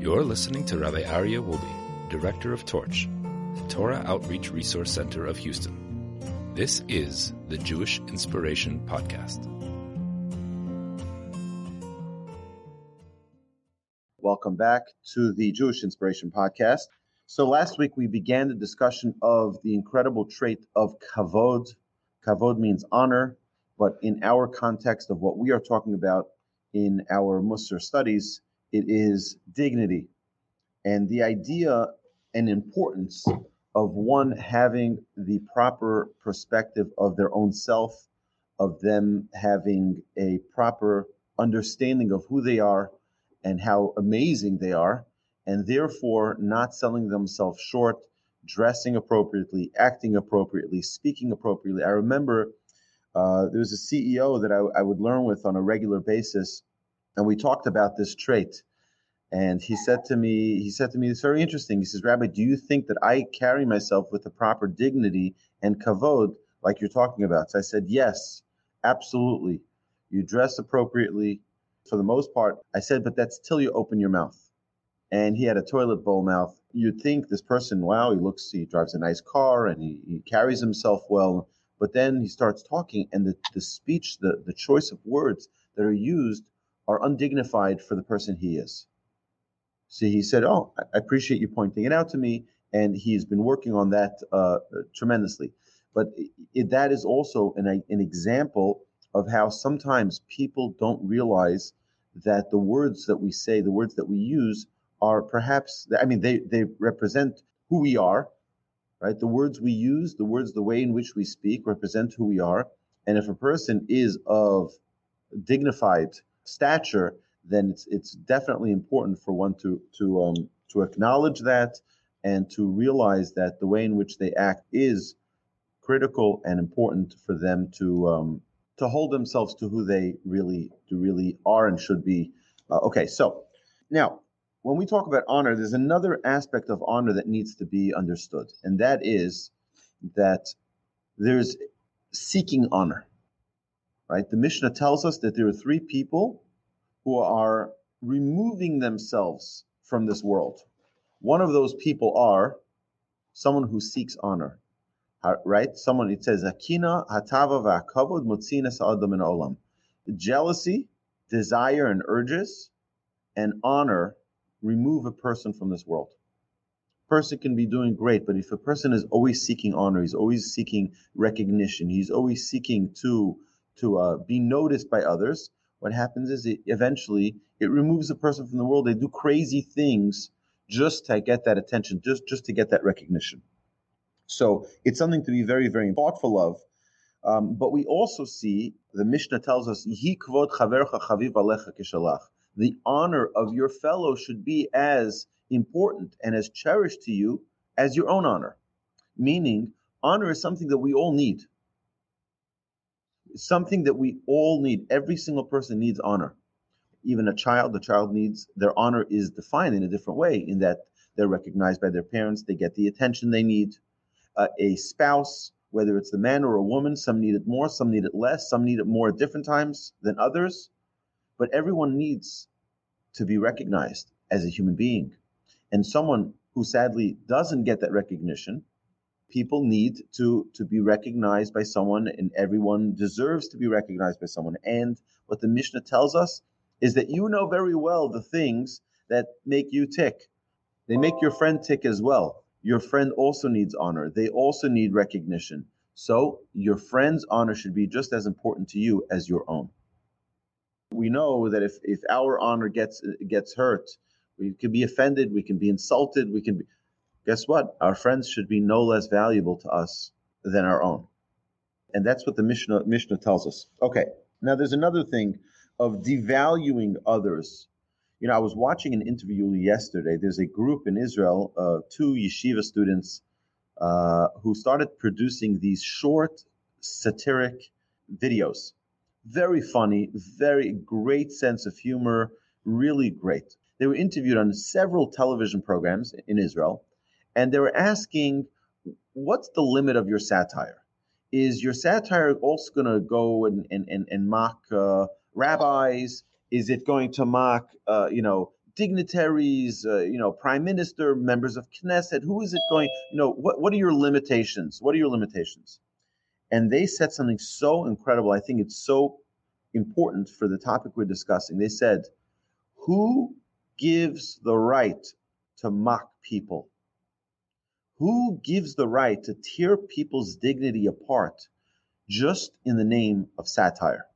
You're listening to Rabbi Aryeh Wolbe, Director of Torch, the Torah Outreach Resource Center of Houston. This is the Jewish Inspiration Podcast. Welcome back to the Jewish Inspiration Podcast. So, last week we began the discussion of the incredible trait of kavod. Kavod means honor, but in our context of what we are talking about in our Musar studies, it is dignity and the idea and importance of one having the proper perspective of their own self, of them having a proper understanding of who they are and how amazing they are, and therefore not selling themselves short, dressing appropriately, acting appropriately, speaking appropriately. I remember uh, there was a CEO that I, I would learn with on a regular basis, and we talked about this trait. And he said to me, he said to me, it's very interesting. He says, Rabbi, do you think that I carry myself with the proper dignity and kavod like you're talking about? So I said, yes, absolutely. You dress appropriately for the most part. I said, but that's till you open your mouth. And he had a toilet bowl mouth. You'd think this person, wow, he looks, he drives a nice car and he, he carries himself well. But then he starts talking and the, the speech, the, the choice of words that are used are undignified for the person he is. So he said, "Oh, I appreciate you pointing it out to me," and he's been working on that uh, tremendously. But it, that is also an, an example of how sometimes people don't realize that the words that we say, the words that we use, are perhaps I mean they they represent who we are, right? The words we use, the words, the way in which we speak, represent who we are. And if a person is of dignified stature, then it's it's definitely important for one to to um, to acknowledge that and to realize that the way in which they act is critical and important for them to um, to hold themselves to who they really do really are and should be. Uh, okay, so now when we talk about honor, there's another aspect of honor that needs to be understood, and that is that there's seeking honor. Right? The Mishnah tells us that there are three people who are removing themselves from this world. One of those people are someone who seeks honor, right? Someone, it says, Akina hatava v'akavod motzinas adam olam. Jealousy, desire, and urges, and honor remove a person from this world. Person can be doing great, but if a person is always seeking honor, he's always seeking recognition, he's always seeking to to uh, be noticed by others, what happens is it eventually it removes the person from the world. They do crazy things just to get that attention, just just to get that recognition. So it's something to be very very thoughtful of. Um, but we also see the Mishnah tells us the honor of your fellow should be as important and as cherished to you as your own honor. Meaning, honor is something that we all need something that we all need. Every single person needs honor. Even a child, the child needs their honor is defined in a different way in that they're recognized by their parents, they get the attention they need. Uh, a spouse, whether it's the man or a woman, some need it more, some need it less, some need it more at different times than others. But everyone needs to be recognized as a human being. And someone who sadly doesn't get that recognition people need to to be recognized by someone and everyone deserves to be recognized by someone. And what the mishnah tells us is that you know very well the things that make you tick. They make your friend tick as well. Your friend also needs honor. They also need recognition. So your friend's honor should be just as important to you as your own. We know that if if our honor gets gets hurt we can be offended we can be insulted we can be guess what? Our friends should be no less valuable to us than our own. And that's what the Mishnah, Mishnah tells us. Okay, now there's another thing of devaluing others. You know, I was watching an interview yesterday. There's a group in Israel, uh, two yeshiva students, uh, who started producing these short satiric videos. Very funny, very great sense of humor, really great. They were interviewed on several television programs in Israel and they were asking, what's the limit of your satire? Is your satire also going to go and, and, and, and mock uh, rabbis? Is it going to mock, uh, you know, dignitaries, uh, you know, prime minister, members of Knesset. Who is it going? You know, what what are your limitations? What are your limitations? And they said something so incredible. I think it's so important for the topic we're discussing. They said, "Who gives the right to mock people? Who gives the right to tear people's dignity apart just in the name of satire?"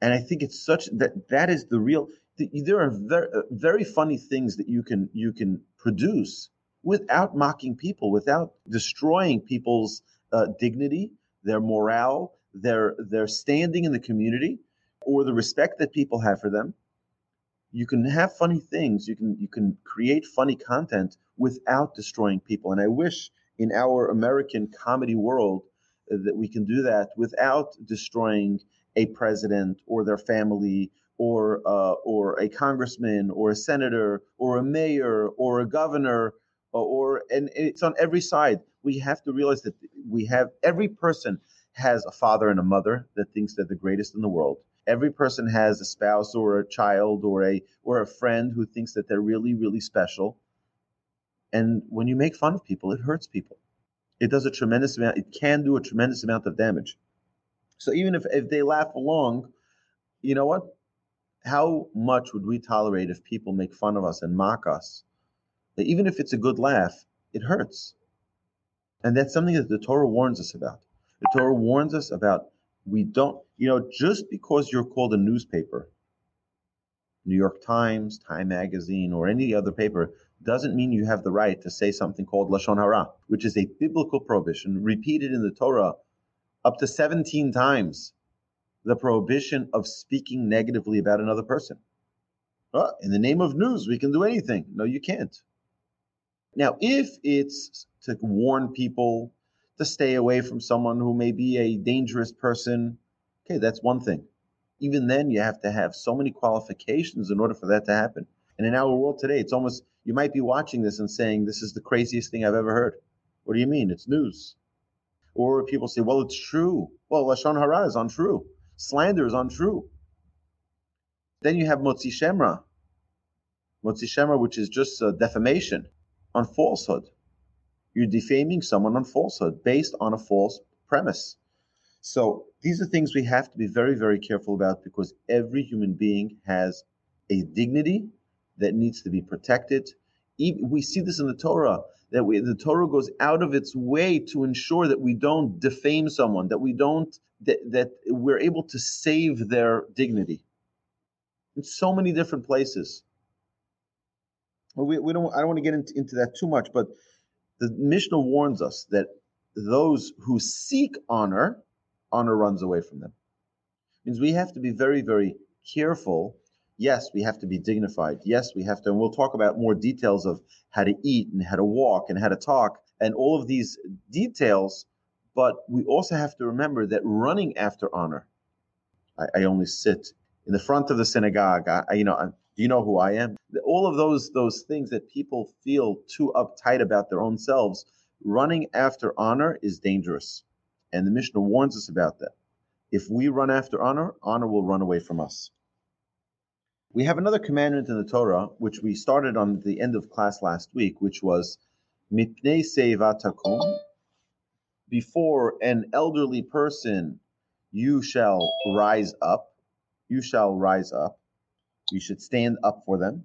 And I think it's such that that is the real there are very, uh, very funny things that you can you can produce without mocking people, without destroying people's uh, dignity, their morale, their their standing in the community, or the respect that people have for them. You can have funny things. You can you can create funny content without destroying people. And I wish in our American comedy world uh, that we can do that without destroying a president or their family or uh, or a congressman or a senator or a mayor or a governor or, or and it's on every side. We have to realize that we have every person has a father and a mother that thinks they're the greatest in the world. Every person has a spouse or a child or a or a friend who thinks that they're really really special. And when you make fun of people, it hurts people. It does a tremendous amount. It can do a tremendous amount of damage. So even if, if they laugh along, you know what? how much would we tolerate if people make fun of us and mock us? Even if it's a good laugh, it hurts. And that's something that the Torah warns us about. The Torah warns us about we don't, you know, just because you're called a newspaper, New York Times, Time Magazine, or any other paper, doesn't mean you have the right to say something called Lashon Hara, which is a biblical prohibition repeated in the Torah up to 17 times the prohibition of speaking negatively about another person. Oh, in the name of news, we can do anything. No, you can't. Now, if it's to warn people to stay away from someone who may be a dangerous person, okay, that's one thing. Even then, you have to have so many qualifications in order for that to happen. And in our world today, it's almost, you might be watching this and saying, this is the craziest thing I've ever heard. What do you mean? It's news. Or people say, well, it's true. Well, Lashon Hara is untrue. Slander is untrue. Then you have Motzi Shem Ra. Motzi Shem Ra, which is just defamation on falsehood. You're defaming someone on falsehood based on a false premise. So these are things we have to be very, very careful about because every human being has a dignity that needs to be protected. We see this in the Torah that we, the Torah goes out of its way to ensure that we don't defame someone, that we don't that, that we're able to save their dignity in so many different places. We, we don't. I don't want to get into, into that too much, but the Mishnah warns us that those who seek honor, honor runs away from them. It means we have to be very, very careful yes, we have to be dignified. Yes, we have to, and we'll talk about more details of how to eat and how to walk and how to talk and all of these details. But we also have to remember that running after honor, I, I only sit in the front of the synagogue. I, you know, I, do you know who I am? All of those those things that people feel too uptight about their own selves. Running after honor is dangerous, and the Mishnah warns us about that. If we run after honor, honor will run away from us. We have another commandment in the Torah, which we started on the end of class last week, which was mipnei takum. Before an elderly person, you shall rise up. You shall rise up. You should stand up for them.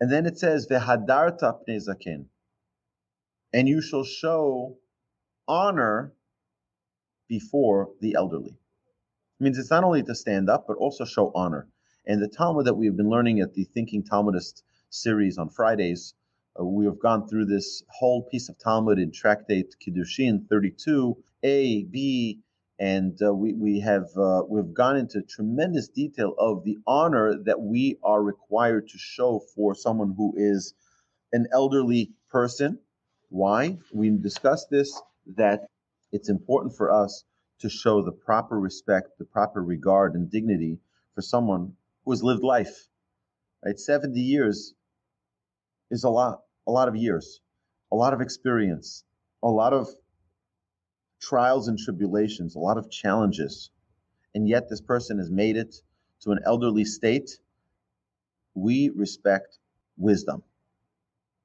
And then it says vehadarta pnei and you shall show honor before the elderly. It means it's not only to stand up, but also show honor. And the Talmud that we've been learning at the Thinking Talmudist series on Fridays, uh, we have gone through this whole piece of Talmud in Tractate Kiddushin 32, A, B, and uh, we, we have uh, we've gone into tremendous detail of the honor that we are required to show for someone who is an elderly person. Why? We discussed this that it's important for us to show the proper respect, the proper regard and dignity for someone who has lived life. Right? 70 years is a lot, a lot of years, a lot of experience, a lot of trials and tribulations, a lot of challenges. And yet this person has made it to an elderly state. we respect wisdom.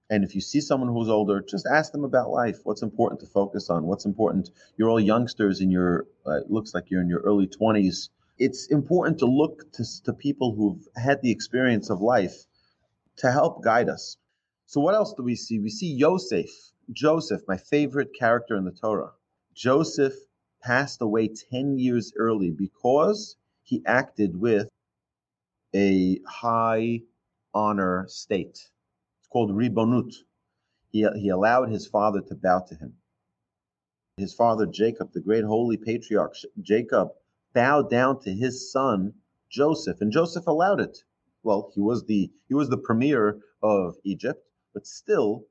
And if you see someone who's older, just ask them about life. What's important to focus on? What's important? You're all youngsters in your, uh, it looks like you're in your early 20s. It's important to look to, to people who've had the experience of life to help guide us. So, what else do we see? We see Yosef, Joseph, my favorite character in the Torah. Joseph passed away 10 years early because he acted with a high honor state It's called ribonut. He, he allowed his father to bow to him. His father Jacob, the great holy patriarch Jacob, bowed down to his son Joseph, and Joseph allowed it. Well, he was the he was the premier of Egypt, but still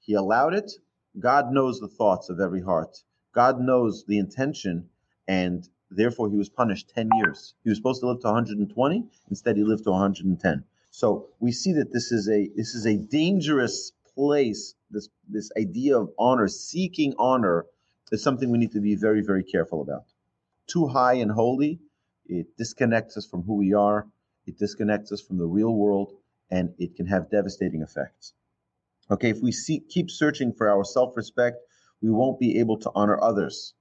he allowed it. God knows the thoughts of every heart. God knows the intention, and therefore he was punished 10 years. He was supposed to live to 120, instead he lived to 110. So we see that this is a this is a dangerous place. This this idea of honor, seeking honor, is something we need to be very very careful about. Too high and holy, it disconnects us from who we are. It disconnects us from the real world, and it can have devastating effects. Okay, if we see, keep searching for our self-respect, we won't be able to honor others.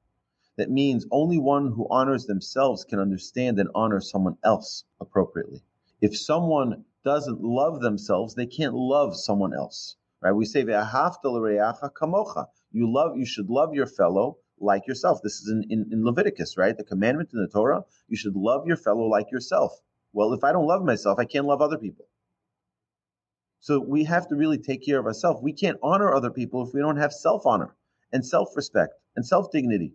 That means only one who honors themselves can understand and honor someone else appropriately. If someone doesn't love themselves, they can't love someone else. Right? We say kamocha. You love you should love your fellow like yourself. This is in, in, in Leviticus, right? The commandment in the Torah, you should love your fellow like yourself. Well, if I don't love myself, I can't love other people. So we have to really take care of ourselves. We can't honor other people if we don't have self honor and self respect and self dignity.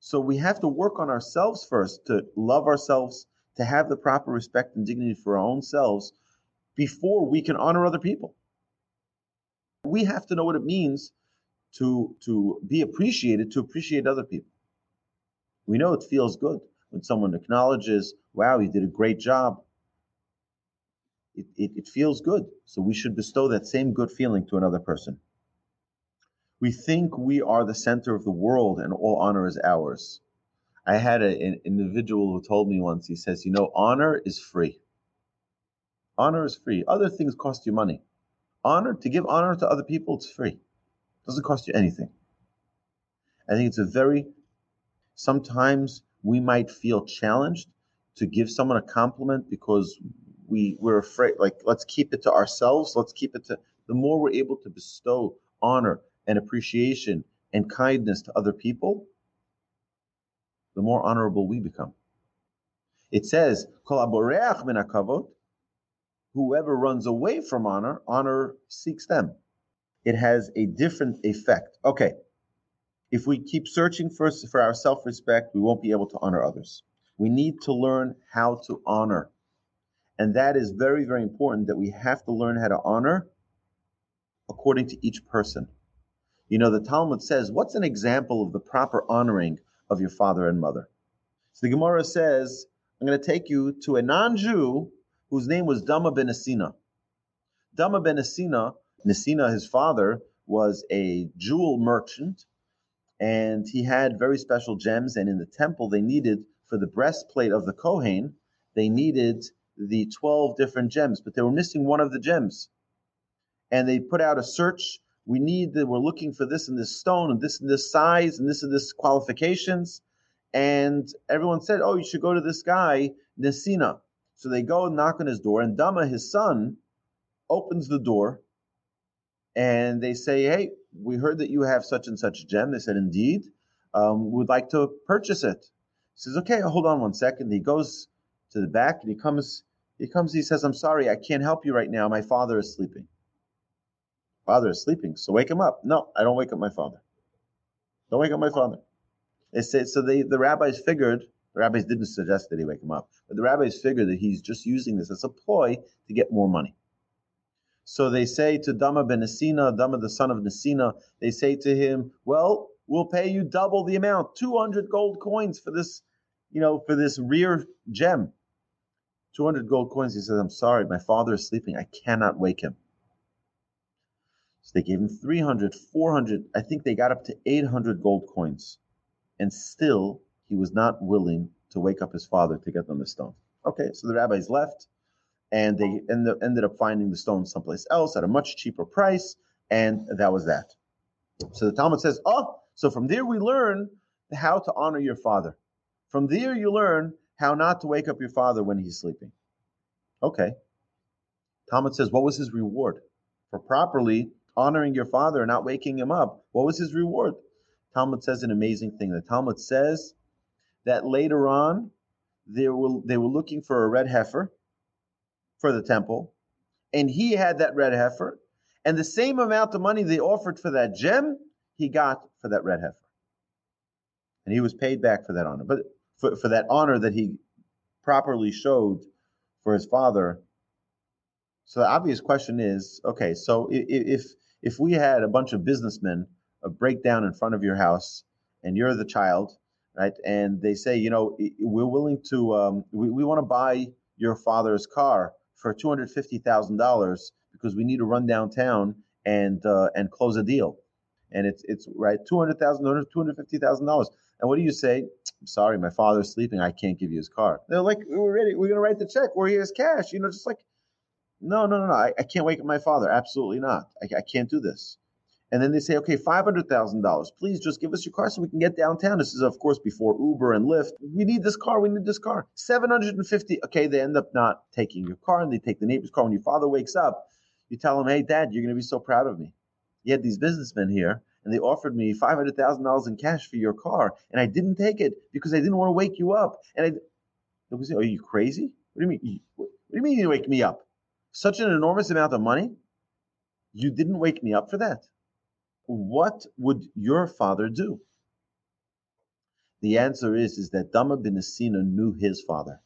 So we have to work on ourselves first to love ourselves to have the proper respect and dignity for our own selves before we can honor other people. We have to know what it means to, to be appreciated, to appreciate other people. We know it feels good when someone acknowledges, wow, you did a great job. It, it, it feels good. So we should bestow that same good feeling to another person. We think we are the center of the world and all honor is ours. I had a, an individual who told me once, he says, you know, honor is free. Honor is free. Other things cost you money. Honor, to give honor to other people, it's free. It doesn't cost you anything. I think it's a very, sometimes we might feel challenged to give someone a compliment because we, we're afraid, like, let's keep it to ourselves. Let's keep it to, the more we're able to bestow honor and appreciation and kindness to other people, the more honorable we become. It says, whoever runs away from honor, honor seeks them. It has a different effect. Okay, if we keep searching for, for our self respect, we won't be able to honor others. We need to learn how to honor. And that is very, very important that we have to learn how to honor according to each person. You know, the Talmud says, what's an example of the proper honoring of your father and mother. So the Gemara says, I'm going to take you to a non-Jew whose name was Dama ben Asina. Dama ben Asina, Nesina, his father, was a jewel merchant, and he had very special gems. And in the temple, they needed for the breastplate of the Kohen, they needed the 12 different gems, but they were missing one of the gems. And they put out a search we need that we're looking for this and this stone and this and this size and this and this qualifications. And everyone said, Oh, you should go to this guy, Nesina. So they go and knock on his door, and Dama, his son, opens the door and they say, Hey, we heard that you have such and such gem. They said, Indeed. Um, we'd like to purchase it. He says, Okay, hold on one second. He goes to the back and he comes, he comes, he says, I'm sorry, I can't help you right now. My father is sleeping. Father is sleeping, so wake him up. No, I don't wake up my father. Don't wake up my father. They say so. They the rabbis figured the rabbis didn't suggest that he wake him up, but the rabbis figured that he's just using this as a ploy to get more money. So they say to Dama ben Nesina, Dama the son of Nesina, they say to him, "Well, we'll pay you double the amount, two hundred gold coins for this, you know, for this rear gem." 200 gold coins. He says, I'm sorry, my father is sleeping. I cannot wake him. So they gave him 300, 400, I think they got up to 800 gold coins. And still, he was not willing to wake up his father to get them the stone. Okay, so the rabbis left, and they ended, ended up finding the stone someplace else at a much cheaper price, and that was that. So the Talmud says, oh, so from there we learn how to honor your father. From there you learn how not to wake up your father when he's sleeping. Okay. Talmud says, what was his reward for properly honoring your father and not waking him up? What was his reward? Talmud says an amazing thing. The Talmud says that later on they were they were looking for a red heifer for the temple, and he had that red heifer, and the same amount of money they offered for that gem, he got for that red heifer. And he was paid back for that honor. But for, for that honor that he properly showed for his father. So the obvious question is, okay, so if if we had a bunch of businessmen a breakdown in front of your house and you're the child, right? And they say, you know, we're willing to, um, we, we want to buy your father's car for two hundred fifty thousand dollars because we need to run downtown and uh, and close a deal, and it's it's right two hundred thousand two hundred fifty thousand dollars. And what do you say? I'm sorry, my father's sleeping. I can't give you his car. They're like, we're ready. We're gonna write the check. We're here's cash. You know, just like, no, no, no, no. I, I can't wake up my father. Absolutely not. I, I can't do this. And then they say, okay, five hundred thousand dollars. Please just give us your car so we can get downtown. This is, of course, before Uber and Lyft. We need this car. We need this car. Seven hundred and fifty. Okay, they end up not taking your car, and they take the neighbor's car. When your father wakes up, you tell him, "Hey, Dad, you're going to be so proud of me. You had these businessmen here, and they offered me five hundred thousand dollars in cash for your car, and I didn't take it because I didn't want to wake you up. And I, they say, "Are you crazy? What do you mean? What do you mean you wake me up? Such an enormous amount of money? You didn't wake me up for that." what would your father do? The answer is, is that Dama bin Asina knew his father.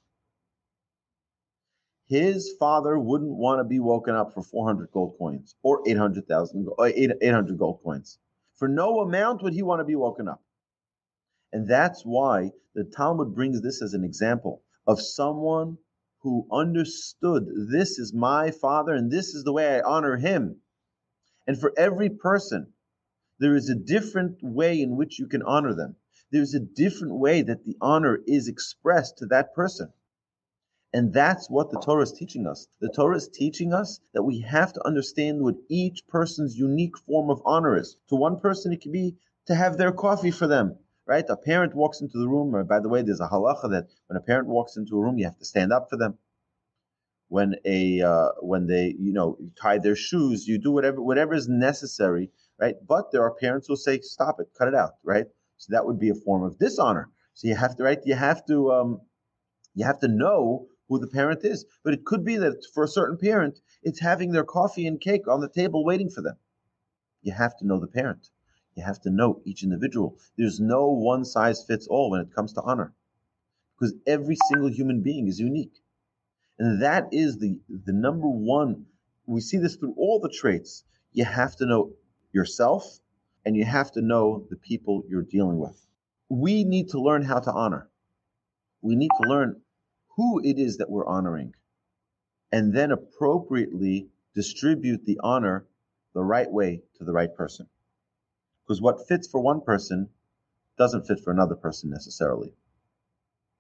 His father wouldn't want to be woken up for 400 gold coins or 800,000 or 800 gold coins. For no amount would he want to be woken up. And that's why the Talmud brings this as an example of someone who understood this is my father and this is the way I honor him. And for every person there is a different way in which you can honor them. There's a different way that the honor is expressed to that person. And that's what the Torah is teaching us. The Torah is teaching us that we have to understand what each person's unique form of honor is. To one person, it could be to have their coffee for them, right? A parent walks into the room, or by the way, there's a halacha that when a parent walks into a room, you have to stand up for them. When a uh, when they you know tie their shoes, you do whatever whatever is necessary right? But there are parents who say, stop it, cut it out, right? So that would be a form of dishonor. So you have to, right? You have to, um, you have to know who the parent is. But it could be that for a certain parent, it's having their coffee and cake on the table waiting for them. You have to know the parent. You have to know each individual. There's no one size fits all when it comes to honor, because every single human being is unique, and that is the the number one. We see this through all the traits. You have to know yourself and you have to know the people you're dealing with. We need to learn how to honor. We need to learn who it is that we're honoring and then appropriately distribute the honor the right way to the right person. Because what fits for one person doesn't fit for another person necessarily.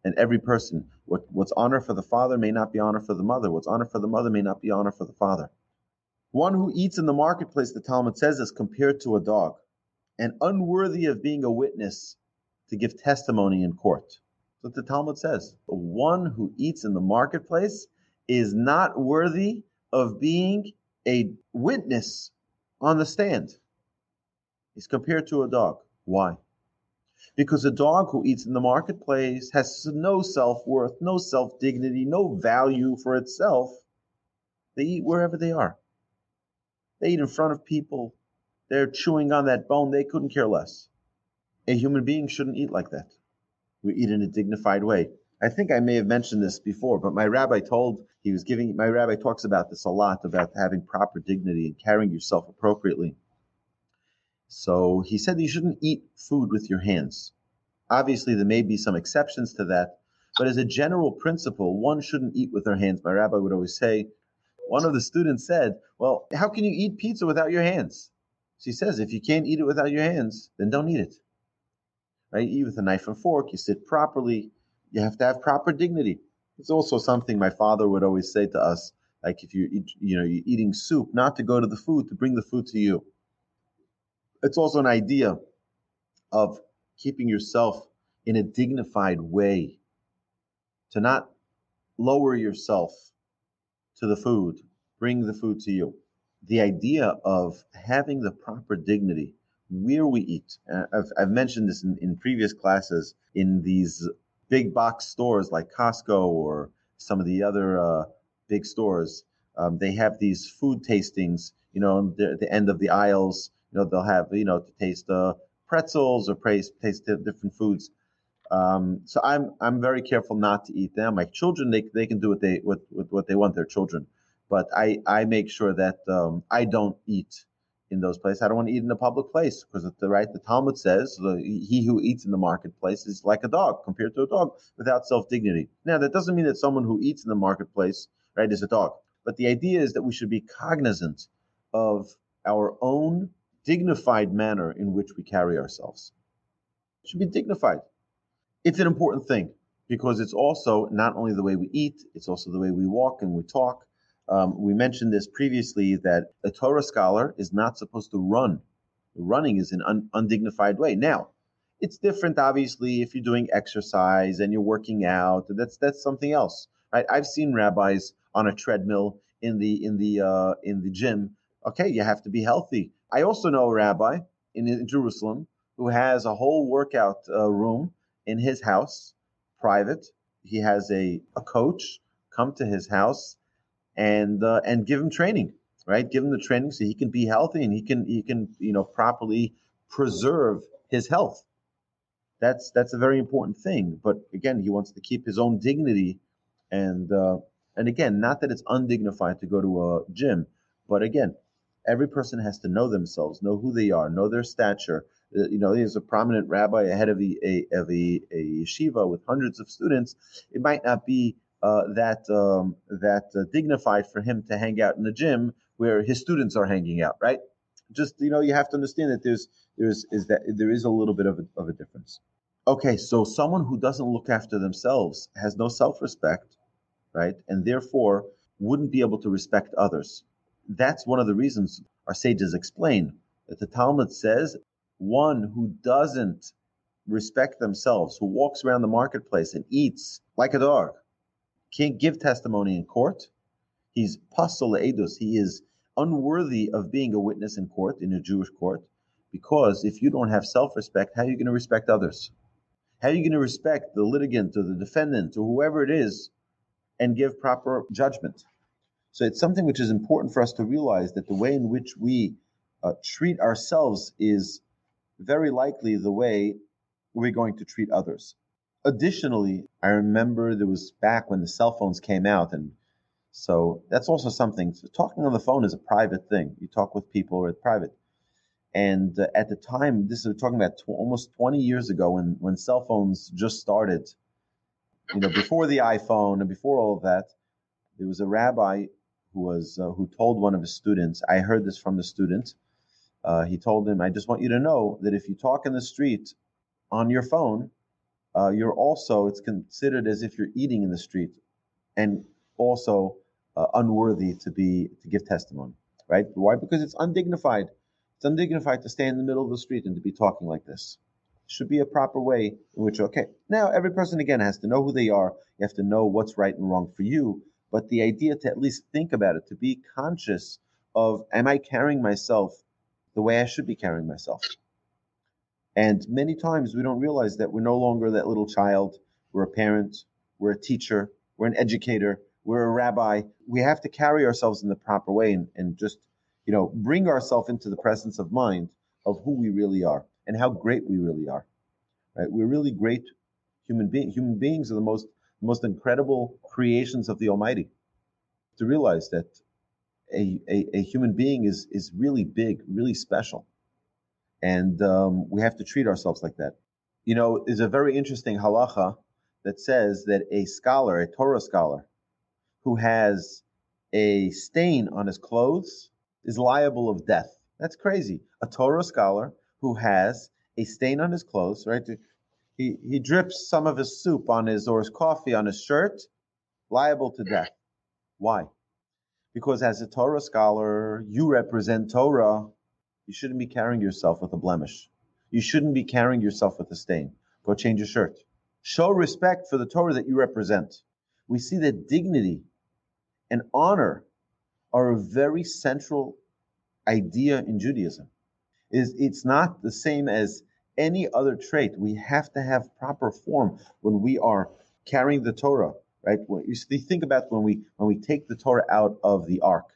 And every person, what, what's honor for the father may not be honor for the mother. What's honor for the mother may not be honor for the father. One who eats in the marketplace, the Talmud says, is compared to a dog, and unworthy of being a witness to give testimony in court. What the Talmud says. The one who eats in the marketplace is not worthy of being a witness on the stand. He's compared to a dog. Why? Because a dog who eats in the marketplace has no self worth, no self dignity, no value for itself. They eat wherever they are. They eat in front of people. They're chewing on that bone. They couldn't care less. A human being shouldn't eat like that. We eat in a dignified way. I think I may have mentioned this before, but my rabbi told he was giving my rabbi talks about this a lot about having proper dignity and carrying yourself appropriately. So he said you shouldn't eat food with your hands. Obviously, there may be some exceptions to that, but as a general principle, one shouldn't eat with their hands. My rabbi would always say, one of the students said, Well, how can you eat pizza without your hands? She says, If you can't eat it without your hands, then don't eat it. Right? Eat with a knife and fork, you sit properly, you have to have proper dignity. It's also something my father would always say to us Like if you eat, you know you're eating soup, not to go to the food, to bring the food to you. It's also an idea of keeping yourself in a dignified way, to not lower yourself to the food, bring the food to you. The idea of having the proper dignity where we eat. Uh, I've, I've mentioned this in, in previous classes in these big box stores like Costco or some of the other uh, big stores. Um, they have these food tastings, you know, the, the end of the aisles. You know, they'll have, you know, to taste uh, pretzels or taste, taste different foods. Um, so I'm I'm very careful not to eat them. My children, they, they can do what they what, what they want. Their children, but I I make sure that um, I don't eat in those places. I don't want to eat in a public place because the right the Talmud says he who eats in the marketplace is like a dog compared to a dog without self dignity. Now that doesn't mean that someone who eats in the marketplace right is a dog, but the idea is that we should be cognizant of our own dignified manner in which we carry ourselves. It should be dignified. It's an important thing because it's also not only the way we eat, it's also the way we walk and we talk um, we mentioned this previously that a Torah scholar is not supposed to run. Running is an un- undignified way. Now, it's different, obviously, if you're doing exercise and you're working out. That's that's something else, right? I've seen rabbis on a treadmill in the in the uh, in the gym. Okay, you have to be healthy. I also know a rabbi in, in Jerusalem who has a whole workout uh, room in his house, private. He has a, a coach come to his house and uh, and give him training, right? Give him the training so he can be healthy and he can he can you know properly preserve his health. That's that's a very important thing. But again, he wants to keep his own dignity, and uh, and again, not that it's undignified to go to a gym, but again, every person has to know themselves, know who they are, know their stature. Uh, you know, there's a prominent rabbi ahead of a, a, of a, a yeshiva with hundreds of students. It might not be uh, that um, that uh, dignified for him to hang out in the gym where his students are hanging out, right? Just you know, you have to understand that there's there's is that there is a little bit of a, of a difference. Okay, so someone who doesn't look after themselves has no self-respect, right, and therefore wouldn't be able to respect others. That's one of the reasons our sages explain that the Talmud says one who doesn't respect themselves, who walks around the marketplace and eats like a dog, can't give testimony in court. He's pasul edus. He is unworthy of being a witness in court, in a Jewish court, because if you don't have self-respect, how are you going to respect others? How are you going to respect the litigant or the defendant or whoever it is and give proper judgment? So it's something which is important for us to realize that the way in which we uh, treat ourselves is very likely the way we're going to treat others. Additionally, I remember there was back when the cell phones came out, and so that's also something. So talking on the phone is a private thing. You talk with people or private. And uh, at the time, this is talking about tw- almost 20 years ago when, when cell phones just started, you know, before the iPhone and before all of that, there was a rabbi who was uh, who told one of his students. I heard this from the student. Uh, he told him, "I just want you to know that if you talk in the street on your phone, uh, you're also it's considered as if you're eating in the street, and also uh, unworthy to be to give testimony. Right? Why? Because it's undignified. It's undignified to stand in the middle of the street and to be talking like this. Should be a proper way in which okay. Now every person again has to know who they are. You have to know what's right and wrong for you. But the idea to at least think about it, to be conscious of, am I carrying myself the way I should be carrying myself? And many times we don't realize that we're no longer that little child. We're a parent, we're a teacher, we're an educator, we're a rabbi. We have to carry ourselves in the proper way and, and just, you know, bring ourselves into the presence of mind of who we really are and how great we really are. Right? We're really great human beings. Human beings are the most most incredible creations of the Almighty. To realize that a, a, a human being is is really big, really special and um, we have to treat ourselves like that. You know, there's a very interesting halacha that says that a scholar, a Torah scholar, who has a stain on his clothes is liable of death. That's crazy. A Torah scholar who has a stain on his clothes, right? He, he drips some of his soup on his or his coffee on his shirt, liable to death. Why? Because as a Torah scholar, you represent Torah. You shouldn't be carrying yourself with a blemish. You shouldn't be carrying yourself with a stain. Go change your shirt. Show respect for the Torah that you represent. We see that dignity and honor are a very central idea in Judaism. Is it's not the same as any other trait. We have to have proper form when we are carrying the Torah, right? When you think about when we when we take the Torah out of the ark,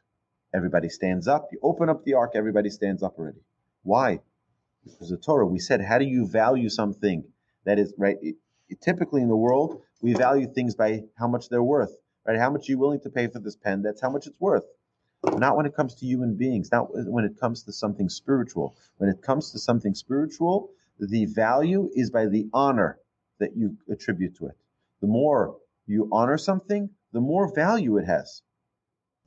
everybody stands up. You open up the ark, everybody stands up already. Why? Because the Torah. We said, how do you value something that is right? It, it, typically in the world, we value things by how much they're worth, right? How much are you willing to pay for this pen? That's how much it's worth. Not when it comes to human beings, not when it comes to something spiritual. When it comes to something spiritual, the value is by the honor that you attribute to it. The more you honor something, the more value it has.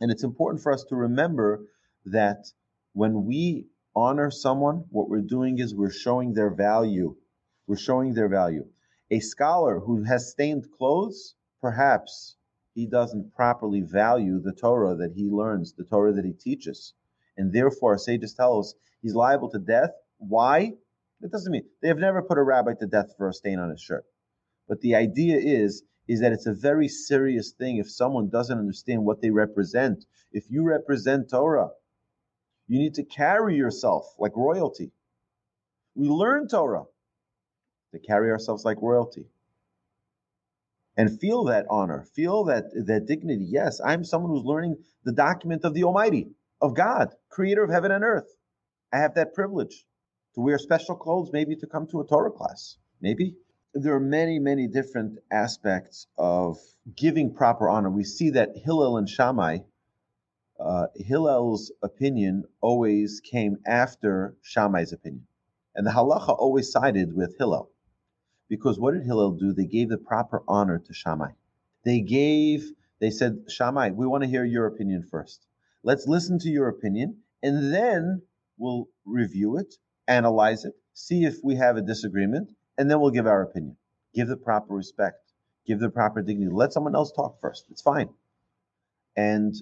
And it's important for us to remember that when we honor someone, what we're doing is we're showing their value. We're showing their value. A scholar who has stained clothes, perhaps he doesn't properly value the Torah that he learns, the Torah that he teaches. And therefore, sages tell us he's liable to death. Why? It doesn't mean they have never put a rabbi to death for a stain on his shirt. But the idea is, is that it's a very serious thing if someone doesn't understand what they represent. If you represent Torah, you need to carry yourself like royalty. We learn Torah to carry ourselves like royalty and feel that honor, feel that, that dignity. Yes, I'm someone who's learning the document of the Almighty, of God, creator of heaven and earth. I have that privilege to wear special clothes, maybe to come to a Torah class, maybe. There are many, many different aspects of giving proper honor. We see that Hillel and Shammai, uh, Hillel's opinion always came after Shammai's opinion. And the halacha always sided with Hillel. Because what did Hillel do? They gave the proper honor to Shammai. They gave, they said, Shammai, we want to hear your opinion first. Let's listen to your opinion, and then we'll review it analyze it, see if we have a disagreement, and then we'll give our opinion. Give the proper respect, give the proper dignity. Let someone else talk first. It's fine. And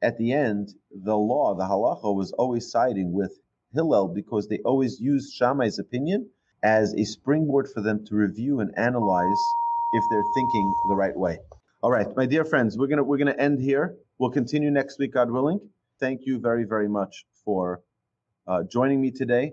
at the end, the law, the halacha, was always siding with Hillel because they always used Shammai's opinion as a springboard for them to review and analyze if they're thinking the right way. All right, my dear friends, we're gonna we're gonna end here. We'll continue next week, God willing. Thank you very very much for uh, joining me today.